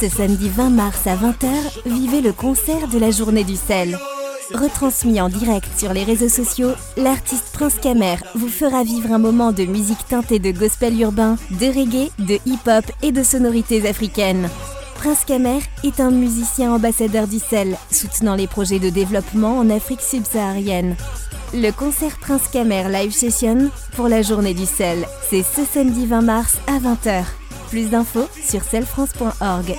Ce samedi 20 mars à 20h, vivez le concert de la journée du sel. Retransmis en direct sur les réseaux sociaux, l'artiste Prince Kamer vous fera vivre un moment de musique teintée de gospel urbain, de reggae, de hip-hop et de sonorités africaines. Prince Kamer est un musicien ambassadeur du sel, soutenant les projets de développement en Afrique subsaharienne. Le concert Prince Kamer Live Session pour la journée du sel, c'est ce samedi 20 mars à 20h. Plus d'infos sur selfrance.org.